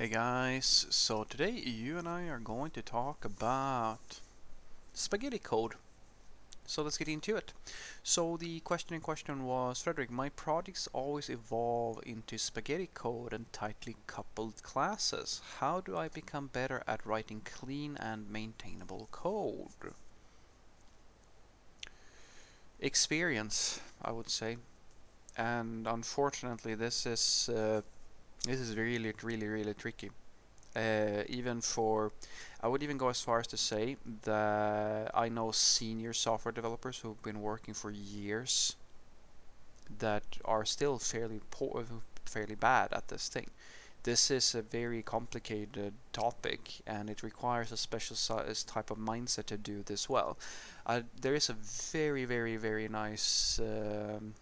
Hey guys, so today you and I are going to talk about spaghetti code. So let's get into it. So the question in question was, Frederick, my projects always evolve into spaghetti code and tightly coupled classes. How do I become better at writing clean and maintainable code? Experience, I would say. And unfortunately this is uh, this is really, really, really tricky. Uh, even for, I would even go as far as to say that I know senior software developers who've been working for years that are still fairly poor, fairly bad at this thing. This is a very complicated topic and it requires a special type of mindset to do this well. Uh, there is a very, very, very nice um,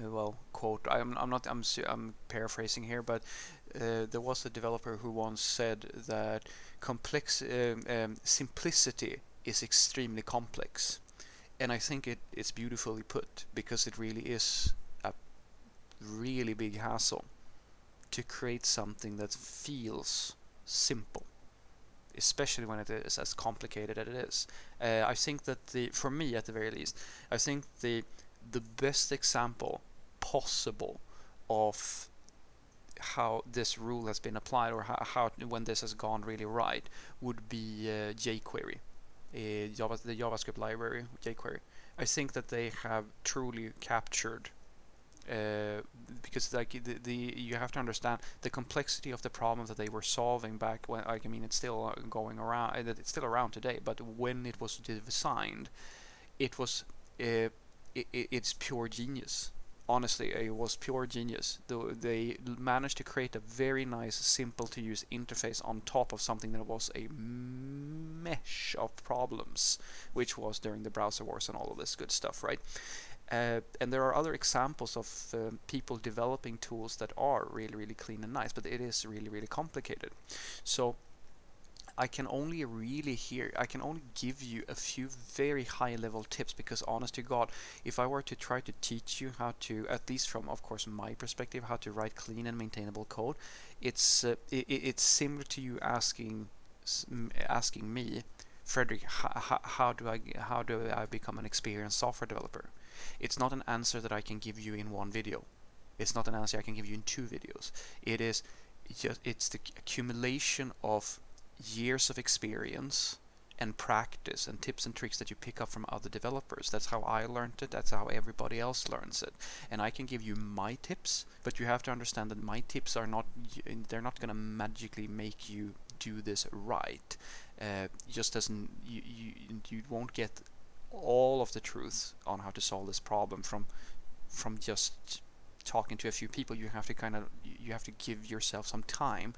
well quote I'm, I'm not I'm, I'm paraphrasing here but uh, there was a developer who once said that complex um, um, simplicity is extremely complex. And I think it, it's beautifully put because it really is a really big hassle to create something that feels simple especially when it is as complicated as it is. Uh, I think that the for me at the very least I think the the best example possible of how this rule has been applied or how, how when this has gone really right would be uh, jQuery, uh, Java, the JavaScript library jQuery. I think that they have truly captured uh, because like the, the you have to understand the complexity of the problem that they were solving back when like I mean it's still uh, going around it's still around today but when it was designed it was uh, it, it's pure genius honestly, it was pure genius. They managed to create a very nice, simple to use interface on top of something that was a mesh of problems, which was during the browser wars and all of this good stuff, right? Uh, and there are other examples of uh, people developing tools that are really, really clean and nice, but it is really, really complicated. So I can only really hear, I can only give you a few very high level tips because honest to God, if I were to try to teach you how to, at least from of course my perspective, how to write clean and maintainable code, it's uh, it, it's similar to you asking asking me, Frederick, how, how do I how do I become an experienced software developer? It's not an answer that I can give you in one video. It's not an answer I can give you in two videos. It is just it's the accumulation of years of experience and practice and tips and tricks that you pick up from other developers. That's how I learned it. That's how everybody else learns it. And I can give you my tips, but you have to understand that my tips are not they're not going to magically make you do this right. Uh, just as you, you you won't get all of the truth on how to solve this problem from from just talking to a few people. You have to kind of you have to give yourself some time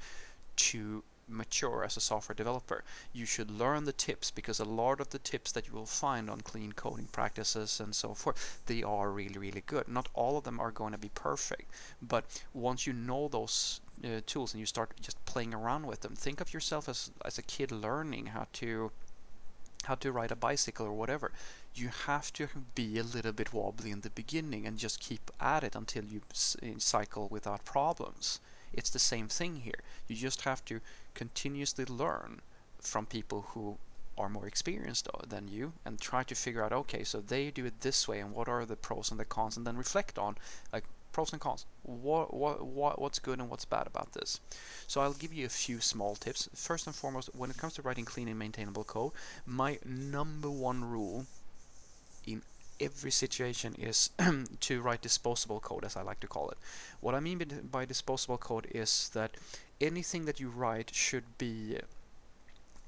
to mature as a software developer. You should learn the tips because a lot of the tips that you will find on clean coding practices and so forth, they are really, really good. Not all of them are going to be perfect, but once you know those uh, tools and you start just playing around with them, think of yourself as, as a kid learning how to how to ride a bicycle or whatever. You have to be a little bit wobbly in the beginning and just keep at it until you cycle without problems. It's the same thing here. You just have to continuously learn from people who are more experienced than you and try to figure out okay so they do it this way and what are the pros and the cons and then reflect on like pros and cons. What, what, what what's good and what's bad about this? So I'll give you a few small tips. First and foremost when it comes to writing clean and maintainable code my number one rule in every situation is to write disposable code, as I like to call it. What I mean by disposable code is that anything that you write should be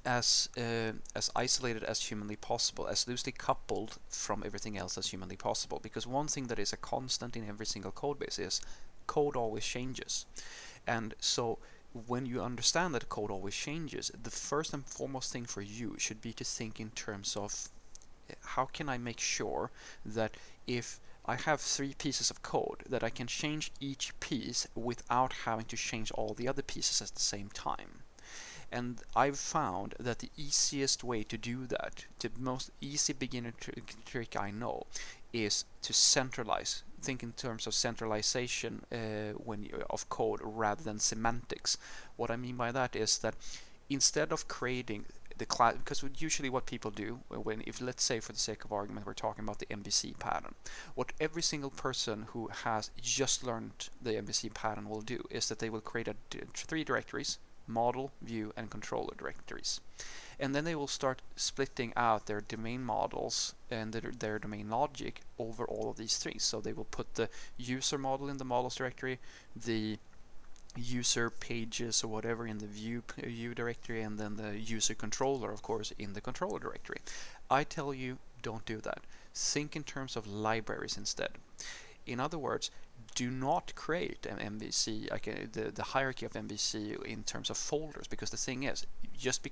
as uh, as isolated as humanly possible, as loosely coupled from everything else as humanly possible. Because one thing that is a constant in every single code base is code always changes, and so when you understand that code always changes, the first and foremost thing for you should be to think in terms of how can I make sure that if I have three pieces of code that I can change each piece without having to change all the other pieces at the same time. And I've found that the easiest way to do that, the most easy beginner trick I know, is to centralize think in terms of centralization uh, when you, of code rather than semantics. What I mean by that is that instead of creating the class, because usually what people do uh, when, if let's say for the sake of argument, we're talking about the MVC pattern, what every single person who has just learned the MVC pattern will do is that they will create a, three directories, model, view, and controller directories. And then they will start splitting out their domain models and their, their domain logic over all of these three. So they will put the user model in the models directory, the user pages or whatever in the view, view directory and then the user controller of course in the controller directory. I tell you don't do that. Think in terms of libraries instead. In other words, do not create an MVC, like uh, the, the hierarchy of MVC in terms of folders because the thing is, just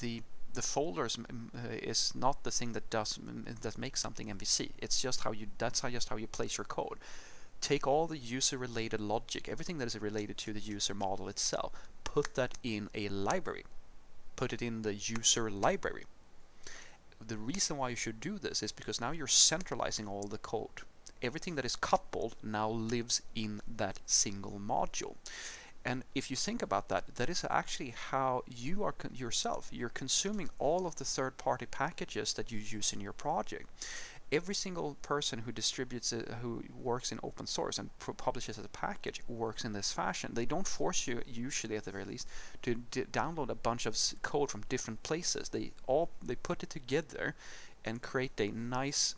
the the folders uh, is not the thing that does that makes something MVC. It's just how you that's how just how you place your code take all the user related logic, everything that is related to the user model itself, put that in a library. Put it in the user library. The reason why you should do this is because now you're centralizing all the code. Everything that is coupled now lives in that single module. And if you think about that, that is actually how you are yourself. You're consuming all of the third party packages that you use in your project every single person who distributes it, who works in open source and publishes as a package works in this fashion. They don't force you, usually at the very least, to download a bunch of code from different places. They all they put it together and create a nice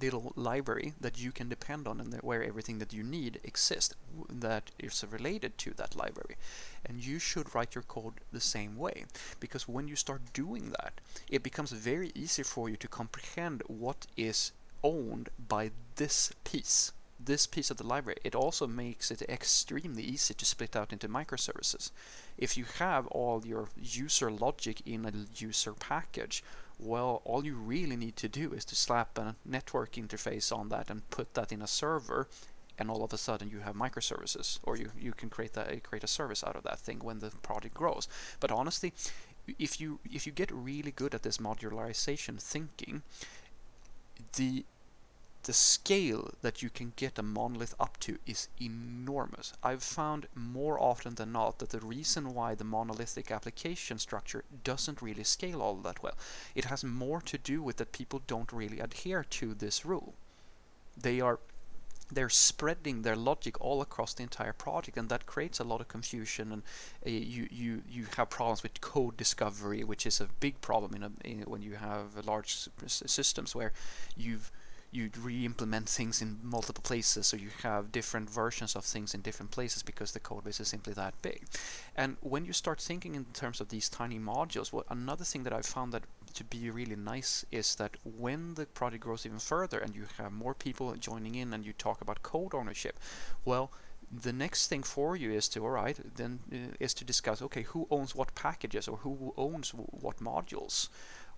little library that you can depend on and where everything that you need exists that is related to that library. And you should write your code the same way because when you start doing that it becomes very easy for you to comprehend what is owned by this piece this piece of the library. It also makes it extremely easy to split out into microservices. If you have all your user logic in a user package well, all you really need to do is to slap a network interface on that and put that in a server, and all of a sudden you have microservices, or you, you can create that create a service out of that thing when the project grows. But honestly, if you if you get really good at this modularization thinking, the the scale that you can get a monolith up to is enormous. I've found more often than not that the reason why the monolithic application structure doesn't really scale all that well, it has more to do with that people don't really adhere to this rule. They are they're spreading their logic all across the entire project and that creates a lot of confusion and uh, you, you you have problems with code discovery which is a big problem in, a, in when you have large systems where you've you re-implement things in multiple places, so you have different versions of things in different places because the code base is simply that big. And when you start thinking in terms of these tiny modules, what another thing that I've found that to be really nice is that when the project grows even further and you have more people joining in and you talk about code ownership, well, the next thing for you is to all right then uh, is to discuss okay who owns what packages or who owns what modules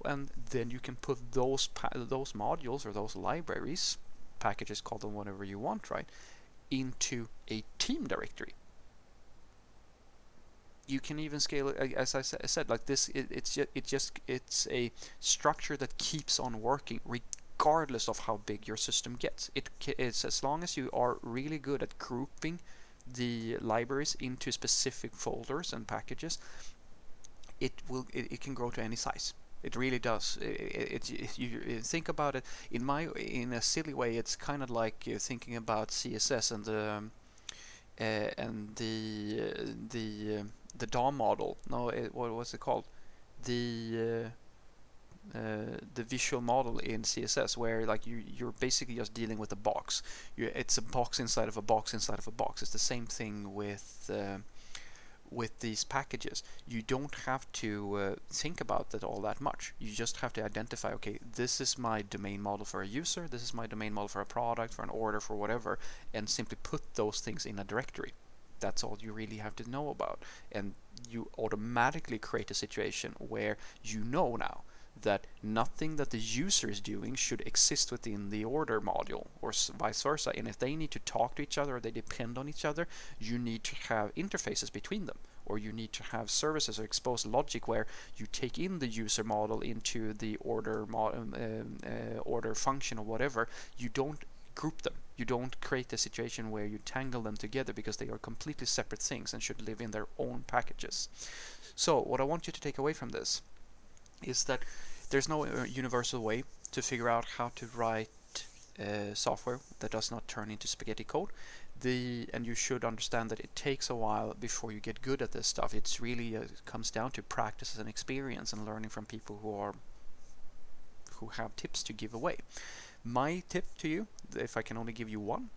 and then you can put those those modules or those libraries packages call them whatever you want right into a team directory. You can even scale it as I said like this it, it's just it just it's a structure that keeps on working regardless of how big your system gets. It is as long as you are really good at grouping the libraries into specific folders and packages it will it, it can grow to any size it really does. It, it, it, you think about it in my in a silly way. It's kind of like thinking about CSS and the um, uh, and the uh, the uh, the DOM model. No, what was it called? The uh, uh, the visual model in CSS, where like you you're basically just dealing with a box. You, it's a box inside of a box inside of a box. It's the same thing with uh, with these packages, you don't have to uh, think about that all that much. You just have to identify, okay, this is my domain model for a user, this is my domain model for a product, for an order, for whatever, and simply put those things in a directory. That's all you really have to know about. And you automatically create a situation where you know now that nothing that the user is doing should exist within the order module or vice versa. And if they need to talk to each other or they depend on each other, you need to have interfaces between them or you need to have services or exposed logic where you take in the user model into the order um, um, uh, order function or whatever. You don't group them. You don't create a situation where you tangle them together because they are completely separate things and should live in their own packages. So, what I want you to take away from this is that there's no uh, universal way to figure out how to write uh, software that does not turn into spaghetti code. The and you should understand that it takes a while before you get good at this stuff. It's really uh, it comes down to practice and experience and learning from people who are who have tips to give away. My tip to you, if I can only give you one,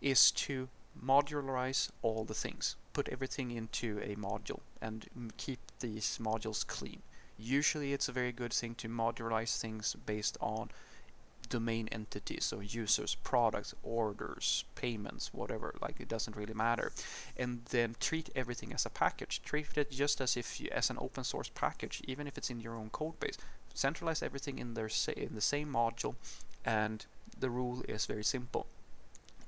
is to modularize all the things. Put everything into a module and keep these modules clean. Usually it's a very good thing to modularize things based on domain entities, so users, products, orders, payments, whatever, like it doesn't really matter. And then treat everything as a package. Treat it just as if you, as an open source package, even if it's in your own code base. Centralize everything in their in the same module, and the rule is very simple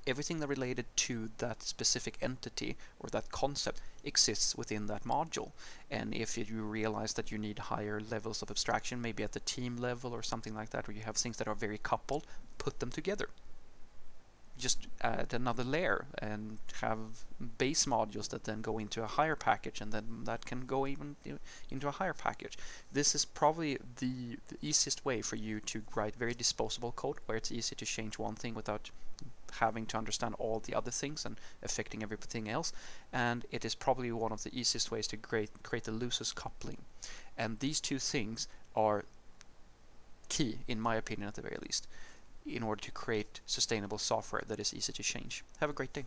everything that related to that specific entity or that concept exists within that module. And if you realize that you need higher levels of abstraction, maybe at the team level or something like that, where you have things that are very coupled, put them together. Just add another layer and have base modules that then go into a higher package, and then that can go even into a higher package. This is probably the, the easiest way for you to write very disposable code, where it's easy to change one thing without having to understand all the other things and affecting everything else. And it is probably one of the easiest ways to create, create the loosest coupling. And these two things are key, in my opinion at the very least, in order to create sustainable software that is easy to change. Have a great day.